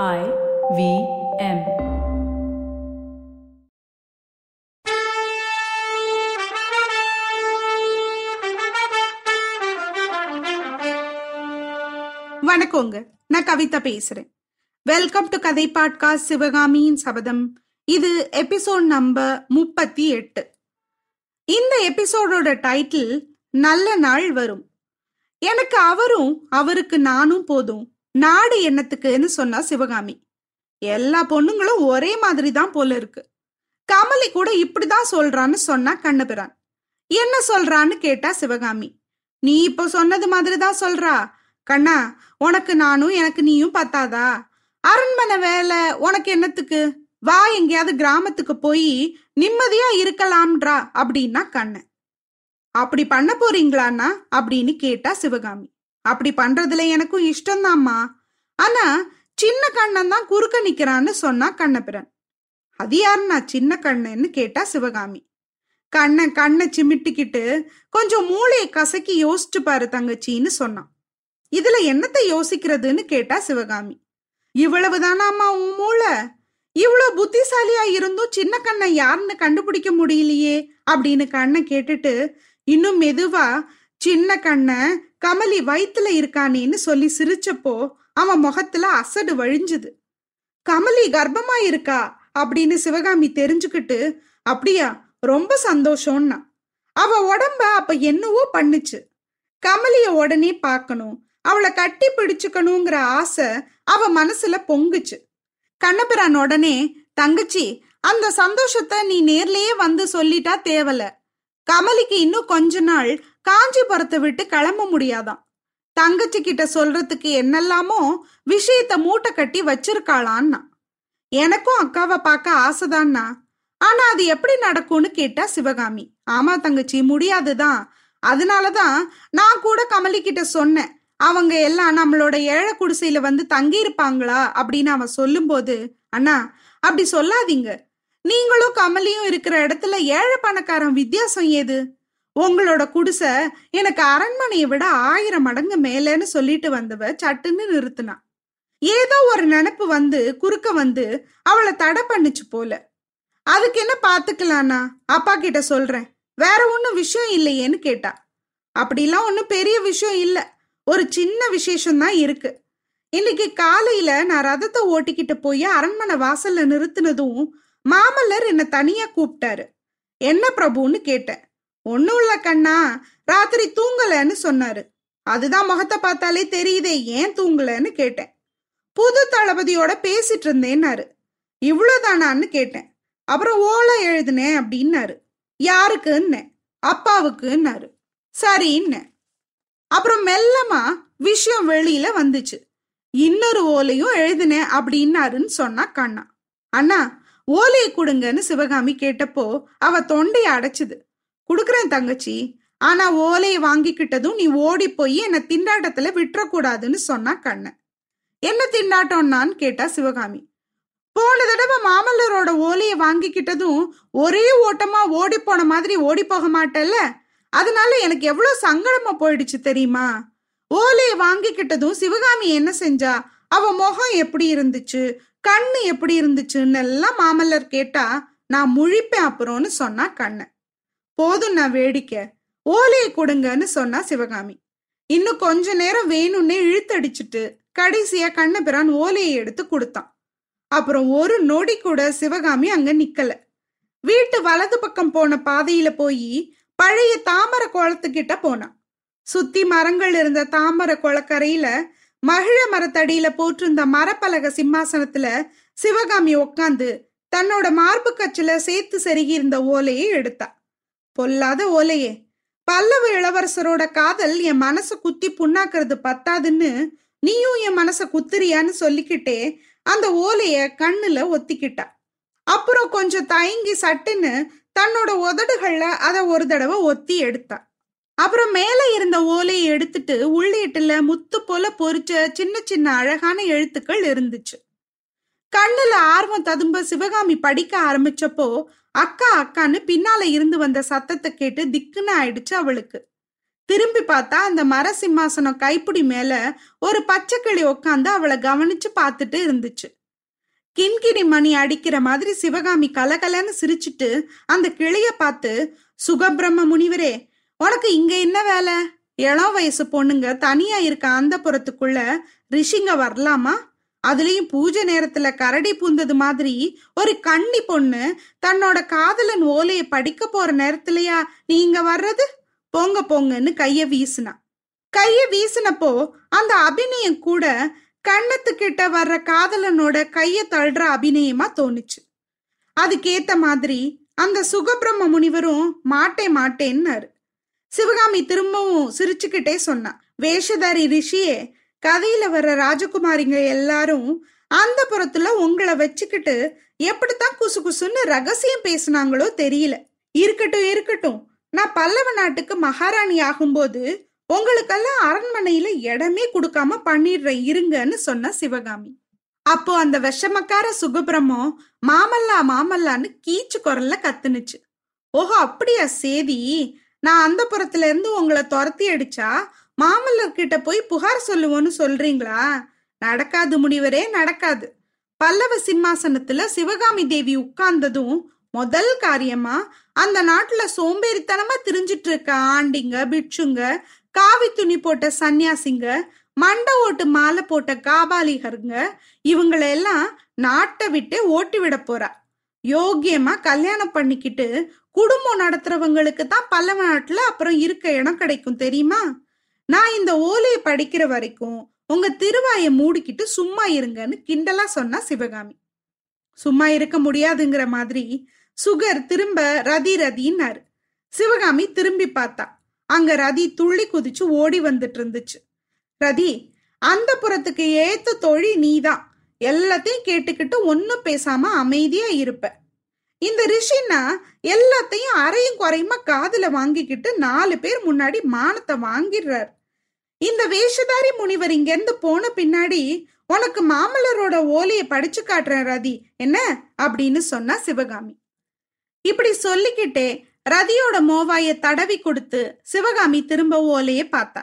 I V M. வணக்கங்க. நான் கவிதா பேசுறேன். வெல்கம் டு கதை பாட்காஸ்ட் சிவகாமியின் சபதம் இது எபிசோட் நம்பர் முப்பத்தி எட்டு. இந்த எபிசோடோட டைட்டில் நல்ல நாள் வரும். எனக்கு அவரும் அவருக்கு நானும் போதும். நாடு என்னத்துக்குன்னு சொன்னா சிவகாமி. எல்லா பொண்ணுங்களும் ஒரே மாதிரி தான் போல இருக்கு. கமலி கூட இப்படிதான் சொல்றான்னு சொன்னா கண்ணபிரான். என்ன சொல்றான்னு கேட்டா சிவகாமி. நீ இப்போ சொன்னது மாதிரி தான் சொல்றா. கண்ணா உனக்கு நானும் எனக்கு நீயும் பத்தாதா? அரண்மனை வேலை உனக்கு என்னத்துக்கு? வா எங்கேயாவது கிராமத்துக்கு போய் நிம்மதியா இருக்கலாம்ன்றா அப்படின்னா கண்ணன் அப்படி பண்ண போறீங்களான்னா அப்படின்னு கேட்டா சிவகாமி. அப்படி பண்றதுல எனக்கும் இஷ்டம்தாம்மா. ஆனா சின்ன கண்ணன் தான் குறுக்க நிக்கிறான்னு சொன்னா கண்ணபிரன். அது யாருன்னா சின்ன கண்ணன்னு கேட்டா சிவகாமி. கண்ணன் கண்ணை சிமிட்டிக்கிட்டு கொஞ்சம் மூளையை கசக்கி யோசிச்சு பாரு தங்கச்சின்னு சொன்னான். இதுல என்னத்தை யோசிக்கிறதுன்னு கேட்டா சிவகாமி. இவ்வளவுதானாமா உன் மூளை? இவ்வளவு புத்திசாலியா இருந்தும் சின்ன கண்ணை யாருன்னு கண்டுபிடிக்க முடியலையே அப்படின்னு கண்ணை கேட்டுட்டு இன்னும் மெதுவா சின்ன கண்ணை கமலி வயித்துல இருக்கானேன்னு சொல்லி சிரிச்சப்போ அவன் முகத்துல அசடு வழிஞ்சுது. கமலி கர்ப்பமா இருக்கா அப்படின்னு சிவகாமி தெரிஞ்சுக்கிட்டு அப்படியா ரொம்ப சந்தோஷம்னா. அவ உடம்ப அப்ப என்னவோ பண்ணுச்சு. கமலிய உடனே பார்க்கணும் அவளை கட்டி பிடிச்சுக்கணுங்கிற ஆசை அவ மனசுல பொங்குச்சு. கண்ணபிரான் உடனே தங்கச்சி அந்த சந்தோஷத்தை நீ நேர்லயே வந்து சொல்லிட்டா தேவலை கமலிக்கு இன்னும் கொஞ்ச நாள் காஞ்சிபுரத்தை விட்டு கிளம்ப முடியாதான் தங்கச்சி கிட்ட சொல்றதுக்கு என்னெல்லாமோ விஷயத்த மூட்டை கட்டி வச்சிருக்காளான்னா. எனக்கும் அக்காவை பார்க்க ஆசைதான்னா. ஆனா அது எப்படி நடக்கும்னு கேட்டா சிவகாமி. ஆமா தங்கச்சி முடியாதுதான். அதனாலதான் நான் கூட கமலி கிட்ட சொன்னேன். அவங்க எல்லாம் நம்மளோட ஏழை குடிசையில வந்து தங்கி இருப்பாங்களா அப்படின்னு அவன் சொல்லும்போது அண்ணா அப்படி சொல்லாதீங்க. நீங்களும் கமலியும் இருக்கிற இடத்துல ஏழை பணக்காரன் வித்தியாசம் ஏது? உங்களோட குடிசை எனக்கு அரண்மனையை விட ஆயிரம் மடங்கு மேலேன்னு சொல்லிட்டு வந்தவ சட்டுன்னு நிறுத்தினான் ஏதோ ஒரு நினப்பு வந்து குறுக்க வந்து அவளை தடை பண்ணுச்சு போல. அதுக்கு என்ன பாத்துக்கலானா அப்பா கிட்ட சொல்றேன். வேற ஒன்னும் விஷயம் இல்லையேன்னு கேட்டா. அப்படிலாம் ஒன்றும் பெரிய விஷயம் இல்லை. ஒரு சின்ன விசேஷம்தான் இருக்கு. இன்னைக்கு காலையில நான் ரதத்தை ஓட்டிக்கிட்டு போய் அரண்மனை வாசல்ல நிறுத்தினதும் மாமல்லர் என்ன தனியா கூப்பிட்டாரு. என்ன பிரபுன்னு கேட்டேன். ஒன்னும் இல்ல கண்ணா. ராத்திரி தூங்கலன்னு சொன்னாரு. அதுதான் முகத்தை பார்த்தாலே தெரியுதே ஏன் தூங்கலன்னு கேட்டேன். புது தளபதியோட பேசிட்டு இருந்தேன்னாரு. இவ்வளவுதானான்னு கேட்டேன். அப்புறம் ஓலை எழுதுனேன் அப்படின்னாரு. யாருக்குன்னு? அப்பாவுக்குன்னாரு. சரின்னு. அப்புறம் மெல்லமா விஷயம் வெளியில வந்துச்சு. இன்னொரு ஓலையும் எழுதினேன் அப்படின்னாருன்னு சொன்னா கண்ணா. அண்ணா ஓலையை கொடுங்கன்னு சிவகாமி கேட்டப்போ அவ தொண்டையை அடைச்சுது. குடுக்குறேன் தங்கச்சி. ஆனா ஓலையை வாங்கிக்கிட்டதும் நீ ஓடி போய் என்ன திண்டாட்டத்துல விட்டுறக்கூடாதுன்னு சொன்னா கண்ணன் என்ன திண்டாட்டம்னான்னு கேட்டா சிவகாமி. போன தடவை மாமல்லரோட ஓலையை வாங்கிக்கிட்டதும் ஒரே ஓட்டமா ஓடி போன மாதிரி ஓடி போக மாட்டேல்ல? அதனால எனக்கு எவ்வளவு சங்கடமா போயிடுச்சு தெரியுமா? ஓலையை வாங்கிக்கிட்டதும் சிவகாமி என்ன செஞ்சா? அவ முகம் எப்படி இருந்துச்சு? கண்ணு எப்படி இருந்துச்சுன்னு எல்லாம் மாமல்லர் கேட்டா நான் முழிப்பேன் அப்புறம்னு சொன்னா கண்ணு. போதும் நான் வேடிக்கை. ஓலையை கொடுங்கன்னு சொன்னா சிவகாமி. இன்னும் கொஞ்ச நேரம் வேணும்னே இழுத்தடிச்சிட்டு கடைசியா கண்ணபிரான் ஓலையை எடுத்து கொடுத்தான். அப்புறம் ஒரு நொடி கூட சிவகாமி அங்க நிக்கல. வீட்டு வலது பக்கம் போன பாதையில போய் பழைய தாமரை குளத்துக்கிட்ட போனான் சுத்தி மரங்கள் இருந்த தாமரை குளக்கரையில மகிழ மரத்தடியில போட்டிருந்த மரப்பலக சிம்மாசனத்துல சிவகாமி உட்காந்து தன்னோட மார்பு கச்சில சேர்த்து செருகி இருந்த ஓலையை எடுத்தா. பொல்லாத ஓலையே. பல்லவ இளவரசரோட காதல் என் மனசை குத்தி புண்ணாக்குறது பத்தாதுன்னு நீயும் என் மனசை குத்துறியான்னு சொல்லிக்கிட்டே அந்த ஓலைய கண்ணுல ஒத்திக்கிட்டா. அப்புறம் கொஞ்சம் தயங்கி சட்டுன்னு தன்னோட உதடுகள்ல அதை ஒரு தடவை ஒத்தி எடுத்தா. அப்புறம் மேல இருந்த ஓலையை எடுத்துட்டு உள்ளீட்டுல முத்து போல பொறிச்ச சின்ன சின்ன அழகான எழுத்துக்கள் இருந்துச்சு. கண்ணுல ஆர்வம் ததும்ப சிவகாமி படிக்க ஆரம்பிச்சப்போ அக்கா அக்கான்னு பின்னால இருந்து வந்த சத்தத்தை கேட்டு திக்குன்னு ஆயிடுச்சு அவளுக்கு. திரும்பி பார்த்தா அந்த மர சிம்மாசனம் கைப்பிடி மேல ஒரு பச்சைக்கிளி உட்காந்து அவளை கவனிச்சு பார்த்துட்டு இருந்துச்சு. கிண்கிணி மணி அடிக்கிற மாதிரி சிவகாமி கலகலன்னு சிரிச்சிட்டு அந்த கிளிய பார்த்து சுகபிரம்ம முனிவரே உனக்கு இங்க என்ன வேலை? இளம் வயசு பொண்ணுங்க தனியா இருக்க அந்த புறத்துக்குள்ள ரிஷிங்க வரலாமா? அதுலயும் பூஜை நேரத்துல கரடி பூந்தது மாதிரி ஒரு கண்ணி பொண்ணு தன்னோட காதலன் ஓலையை படிக்க போற நேரத்துலயா நீங்க வர்றது? போங்க போங்கன்னு கைய வீசினா. கைய வீசினப்போ அந்த அபிநயம் கூட கண்ணத்துக்கிட்ட வர்ற காதலனோட கைய தள்ளுற அபிநயமா தோணுச்சு. அதுக்கேத்த மாதிரி அந்த சுகபிரம்ம முனிவரும் மாட்டே மாட்டேன்னாரு. சிவகாமி திரும்பவும் சிரிச்சுக்கிட்டே சொன்னான் வேஷதாரி ரிஷியே கதையில வர்ற ராஜகுமாரிங்க எல்லாரும் அந்த புறத்துல உங்களை வச்சுக்கிட்டு எப்படித்தான் குசு குசுன்னு ரகசியம் பேசுனாங்களோ தெரியல. இருக்கட்டும் இருக்கட்டும். நான் பல்லவ நாட்டுக்கு மகாராணி ஆகும்போது உங்களுக்கெல்லாம் அரண்மனையில இடமே கொடுக்காம பண்ணிடுறேன் இருங்கன்னு சொன்ன சிவகாமி. அப்போ அந்த விஷமக்கார சுகபிரமம் மாமல்லா மாமல்லான்னு கீச்சு குரல்ல கத்துனுச்சு. ஓஹோ அப்படியா சேதி? நான் அந்த புறத்துல இருந்து உங்களை துரத்தி அடிச்சா மாமல்லர் கிட்ட போய் புகார் சொல்லுவோன்னு சொல்றீங்களா? நடக்காது முனிவரே நடக்காது. பல்லவ சிம்மாசனத்துல சிவகாமி தேவி உட்கார்ந்ததும் முதல் காரியமா அந்த நாட்டுல சோம்பேறித்தனமா திரிஞ்சிட்டு இருக்க ஆண்டிங்க பிட்சுங்க காவி துணி போட்ட சன்னியாசிங்க மண்ட ஓட்டு மாலை போட்ட காபாலிகருங்க இவங்களெல்லாம் நாட்டை விட்டு ஓட்டி விட போறா. யோக்கியமா கல்யாணம் பண்ணிக்கிட்டு குடும்பம் நடத்துறவங்களுக்கு தான் பல்லவ நாட்டுல அப்புறம் இருக்க இடம் கிடைக்கும் தெரியுமா? நான் இந்த ஓலையை படிக்கிற வரைக்கும் உங்க திருவாயை மூடிக்கிட்டு சும்மா இருங்கன்னு கிண்டலா சொன்னா சிவகாமி. சும்மா இருக்க முடியாதுங்கிற மாதிரி சுகர் திரும்ப ரதி ரதின்னாரு. சிவகாமி திரும்பி பார்த்தா. அங்க ரதி துள்ளி குதிச்சு ஓடி வந்துட்டு இருந்துச்சு. ரதி அந்த புறத்துக்கு ஏத்த தொழில் நீதான். எல்லாத்தையும் கேட்டுக்கிட்டு ஒன்னும் பேசாம அமைதியா இருப்ப. இந்த ரிஷின்னா எல்லாத்தையும் அரையும் குறையுமா காதுல வாங்கிக்கிட்டு நாலு பேர் முன்னாடி மானத்தை வாங்கிடுறார். இந்த வேஷதாரி முனிவர் இங்கேருந்து போன பின்னாடி உனக்கு மாமல்லரோட ஓலையை படிச்சு காட்டுறேன் ரதி. என்ன? அப்படின்னு சொன்னா சிவகாமி. இப்படி சொல்லிக்கிட்டே ரதியோட மோவாய தடவி கொடுத்து சிவகாமி திரும்ப ஓலையை பார்த்தா.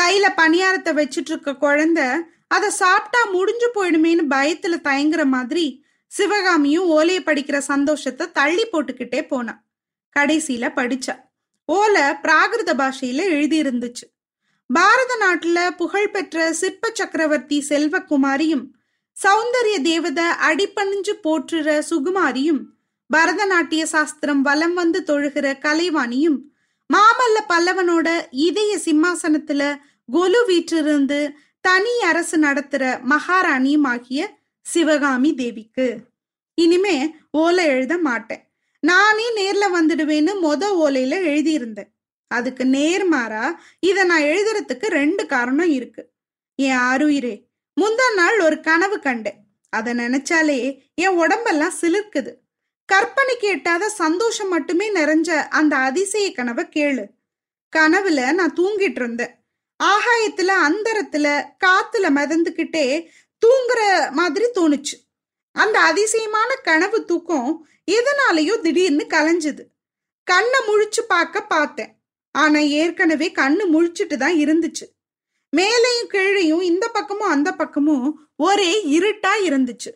கையில பணியாரத்தை வச்சிட்டு இருக்க குழந்தை அதை சாப்பிட்டா முடிஞ்சு போயிடுமேன்னு பயத்துல தயங்குற மாதிரி சிவகாமியும் ஓலையை படிக்கிற சந்தோஷத்தை தள்ளி போட்டுக்கிட்டே போனான் கடைசியில படிச்சா. ஓலை பிராகிருத பாஷையில எழுதி இருந்துச்சு பாரத நாட்டுல புகழ்பெற்ற சிற்ப சக்கரவர்த்தி செல்வகுமாரியும் சௌந்தரிய தேவத அடிப்பணிஞ்சு போற்றுற சுகுமாரியும் பரதநாட்டிய சாஸ்திரம் வலம் வந்து தொழுகிற கலைவாணியும் மாமல்ல பல்லவனோட இதய சிம்மாசனத்துல கொலு வீற்றிருந்து தனி அரசு நடத்துற மகாராணியும் ஆகிய சிவகாமி தேவிக்கு. இனிமே ஓலை எழுத மாட்டேன். நானே நேர்ல வந்துடுவேன்னு மொத ஓலையில எழுதியிருந்தேன். அதுக்கு நேர்மாறா இத நான் எழுதுறதுக்கு ரெண்டு காரணம் இருக்கு. என் ஆருயிரே முந்தா நாள் ஒரு கனவு கண்டேன். அதை நினைச்சாலே என் உடம்பெல்லாம் சிலிர்க்குது. கற்பனைக்கு எட்டாத சந்தோஷம் மட்டுமே நிறைஞ்ச அந்த அதிசய கனவை கேளு. கனவுல நான் தூங்கிட்டு இருந்தேன். ஆகாயத்துல அந்தரத்துல காத்துல மிதந்துகிட்டே தூங்குற மாதிரி தோணுச்சு. அந்த அதிசயமான கனவு தூக்கம் எதனாலயோ திடீர்னு கலைஞ்சது. கண்ணை முழிச்சு பார்க்க பார்த்தேன். ஆனா ஏற்கனவே கண்ணு முழிச்சிட்டு தான் இருந்துச்சு. மேலையும் கீழையும் இந்த பக்கமும் அந்த பக்கமும் ஒரே இருட்டா இருந்துச்சு.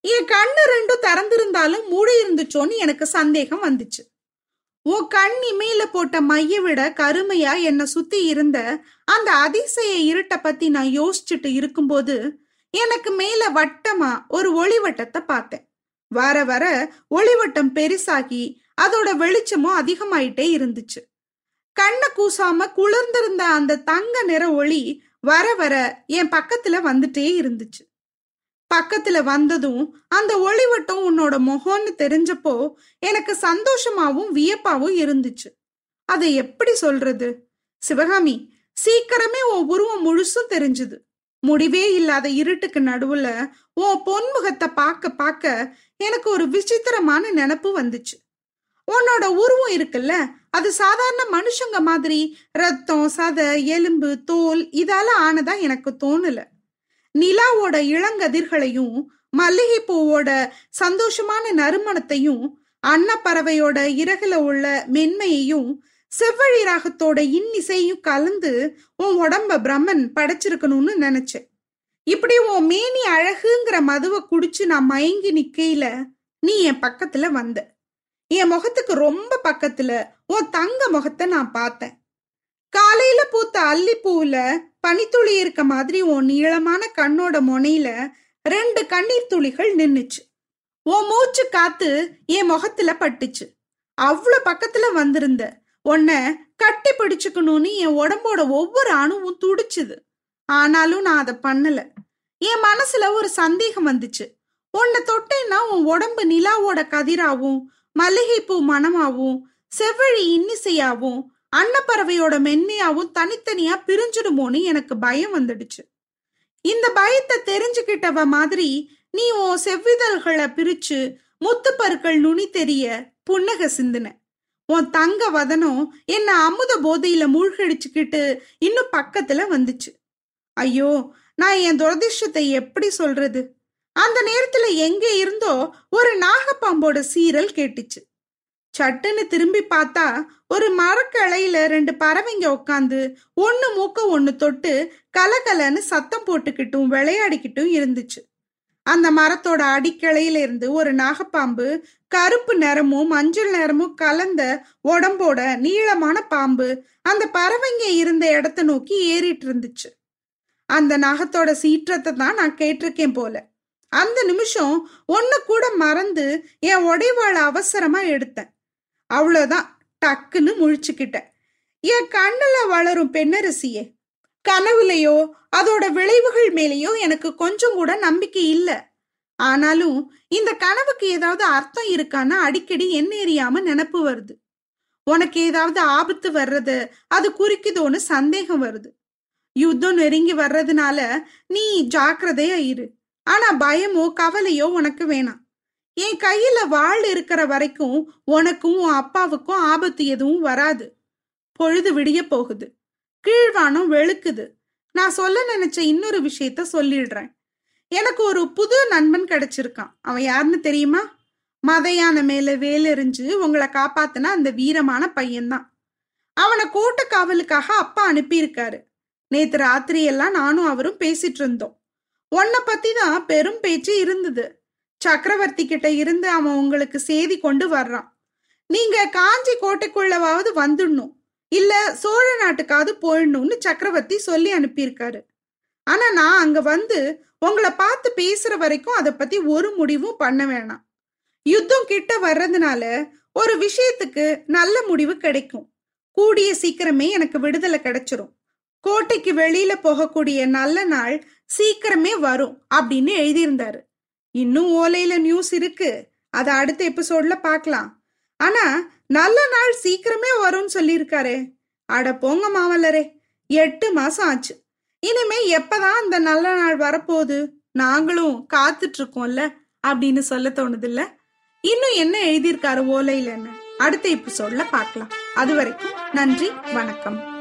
என் கண்ணு ரெண்டும் திறந்திருந்தாலும் மூடி இருந்துச்சோன்னு எனக்கு சந்தேகம் வந்துச்சு. உன் கண் இமையில போட்ட மைய விட கருமையா என்னை சுத்தி இருந்த அந்த அதிசய இருட்டை பத்தி நான் யோசிச்சுட்டு இருக்கும்போது எனக்கு மேல வட்டமா ஒரு ஒளிவட்டத்தை பார்த்தேன். வர வர ஒளிவட்டம் பெருசாகி அதோட வெளிச்சமும் அதிகமாயிட்டே இருந்துச்சு. கண்ணை கூசாம குளிர்ந்திருந்த அந்த தங்க நிற ஒளி வர வர என் பக்கத்துல வந்துட்டே இருந்துச்சு. பக்கத்துல வந்ததும் அந்த ஒளிவட்டம் உன்னோட முகம்னு தெரிஞ்சப்போ எனக்கு சந்தோஷமாவும் வியப்பாவும் இருந்துச்சு. அதை எப்படி சொல்றது? சிவகாமி சீக்கிரமே உன் உருவம் முழுசும் தெரிஞ்சுது. முடிவே இல்லாத இருட்டுக்கு நடுவுல உன் பொன்முகத்தை பார்க்க பார்க்க எனக்கு ஒரு விசித்திரமான நினப்பு வந்துச்சு. உன்னோட உருவம் இருக்குல்ல அது சாதாரண மனுஷங்க மாதிரி ரத்தம் சதை எலும்பு தோல் இதால ஆனதா எனக்கு தோணல. நிலாவோட இளங்கதிர்களையும் மல்லிகைப்பூவோட சந்தோஷமான நறுமணத்தையும் அன்னப்பறவையோட இறகுல உள்ள மென்மையையும் செவ்வழி ராகத்தோட இன்னிசையும் கலந்து உன் உடம்ப பிரம்மன் படைச்சிருக்கணும்னு நினைச்சேன். இப்படி உன் மேனி அழகுங்கிற மதுவை குடிச்சு நான் மயங்கி நிக்கையில நீ என் பக்கத்துல வந்த. என் முகத்துக்கு ரொம்ப பக்கத்துல உன் தங்க முகத்தை நான் பார்த்தேன். காலையில பூத்த அல்லிப்பூவுல பனித்துளி இருக்க மாதிரி உன் நீளமான கண்ணோட முனையில ரெண்டு கண்ணீர் துளிகள் நின்னுச்சு. உன் மூச்சு காத்து என் முகத்துல பட்டுச்சு. அவ்வளோ பக்கத்துல வந்திருந்த உன்னை கட்டி பிடிச்சுக்கணும்னு என் உடம்போட ஒவ்வொரு அணுவும் துடிச்சுது. ஆனாலும் நான் அதை பண்ணல. என் மனசுல ஒரு சந்தேகம் வந்துச்சு. உன்னை தொட்டேன்னா உன் உடம்பு நிலாவோட கதிராவும் மல்லிகைப்பூ மனமாவும் செவ்வழி இன்னிசையாவும் அன்னப்பறவையோட மென்மையாவும் தனித்தனியா பிரிஞ்சிடுமோன்னு எனக்கு பயம் வந்துடுச்சு. இந்த பயத்தை தெரிஞ்சுக்கிட்டவ மாதிரி நீ உன் செவ்விதழ்களை பிரிச்சு முத்துப்பருக்கள் நுனி தெரிய புன்னக சிந்துன. உன் தங்க வதனம் என்ன அமுத போதையில மூழ்கடிச்சுக்கிட்டு இன்னும் பக்கத்துல வந்துச்சு. ஐயோ நான் என் துரதிர்ஷ்டத்தை எப்படி சொல்றது? அந்த நேரத்துல எங்க இருந்தோ ஒரு நாகப்பாம்போட சீரல் கேட்டுச்சு. சட்டுன்னு திரும்பி பார்த்தா ஒரு மரக்கலையில ரெண்டு பறவைங்க உட்காந்து ஒன்னு மூக்க ஒன்னு தொட்டு கலகலன்னு சத்தம் போட்டுக்கிட்டும் விளையாடிக்கிட்டும் இருந்துச்சு. அந்த மரத்தோட அடிக்கிளையில இருந்து ஒரு நாகப்பாம்பு கருப்பு நிறமும் மஞ்சள் நிறமும் கலந்த உடம்போட நீளமான பாம்பு அந்த பறவைங்க இருந்த இடத்த நோக்கி ஏறிட்டு இருந்துச்சு. அந்த நகத்தோட சீற்றத்தை தான் நான் கேட்டிருக்கேன் போல. அந்த நிமிஷம் ஒன்னு கூட மறந்து என் உடைவாளை அவசரமா எடுத்தேன். அவ்வளோதான் டக்குன்னு முழிச்சுக்கிட்டேன். என் கண்ணில் வளரும் பெண்ணரசியே கனவுலையோ அதோட விளைவுகள் மேலேயோ எனக்கு கொஞ்சம் கூட நம்பிக்கை இல்லை. ஆனாலும் இந்த கனவுக்கு ஏதாவது அர்த்தம் இருக்கான்னு அடிக்கடி என்ன எறியாம நினப்பு வருது. உனக்கு ஏதாவது ஆபத்து வர்றது அது குறிக்குதோன்னு சந்தேகம் வருது. யுத்தம் நெருங்கி வர்றதுனால நீ ஜாக்கிரதையா இரு. ஆனா பயமோ கவலையோ உனக்கு வேணாம். என் கையில வாழ் இருக்கிற வரைக்கும் உனக்கும் உன் அப்பாவுக்கும் ஆபத்து எதுவும் வராது. பொழுது விடிய போகுது. கீழ்வானம் வெளுக்குது. நான் சொல்ல நினைச்ச இன்னொரு விஷயத்த சொல்லிடுறேன். எனக்கு ஒரு புது நண்பன் கிடைச்சிருக்கான். அவன் யாருன்னு தெரியுமா? மதையான மேல வேலெறிஞ்சு உங்களை காப்பாத்தின அந்த வீரமான பையன்தான். அவனை கோட்டை காவலுக்காக அப்பா அனுப்பியிருக்காரு. நேத்து ராத்திரியெல்லாம் நானும் அவரும் பேசிட்டு இருந்தோம். உன்னை பத்தி தான் பெரும் பேச்சு இருந்தது. சக்கரவர்த்தி கிட்ட இருந்து அவன் உங்களுக்கு செய்தி கொண்டு வர்றான். நீங்க காஞ்சி கோட்டைக்குள்ளவாவது வந்துடணும். இல்ல சோழ நாட்டுக்காவது போயிடணும்னு சக்கரவர்த்தி சொல்லி அனுப்பியிருக்காரு. ஆனா நான் அங்க வந்து உங்களை பார்த்து பேசுற வரைக்கும் அதை பத்தி ஒரு முடிவும் பண்ண வேணாம். யுத்தம் கிட்ட வர்றதுனால ஒரு விஷயத்துக்கு நல்ல முடிவு கிடைக்கும். கூடிய சீக்கிரமே எனக்கு விடுதலை கிடைச்சிரும். கோட்டைக்கு வெளியில போகக்கூடிய நல்ல நாள் சீக்கிரமே வரும் அப்படின்னு எழுதியிருந்தாரு. இன்னும் ஓலையில நியூஸ் இருக்கு. அதை அடுத்த எபிசோட்ல பார்க்கலாம் ஆனா நல்ல நாள் சீக்கிரமே வரும்னு சொல்லியிருக்காரு. அட போங்க மாமல்லரே எட்டு மாசம் ஆச்சு. இனிமே எப்பதான் அந்த நல்ல நாள் வரப்போகுது? நாங்களும் காத்துட்டு இருக்கோம்ல அப்படின்னு சொல்ல தோணுது இல்ல இன்னும் என்ன எழுதியிருக்காரு ஓலையிலன்னு? அடுத்த எபிசோட்ல பார்க்கலாம் அது வரைக்கும் நன்றி வணக்கம்.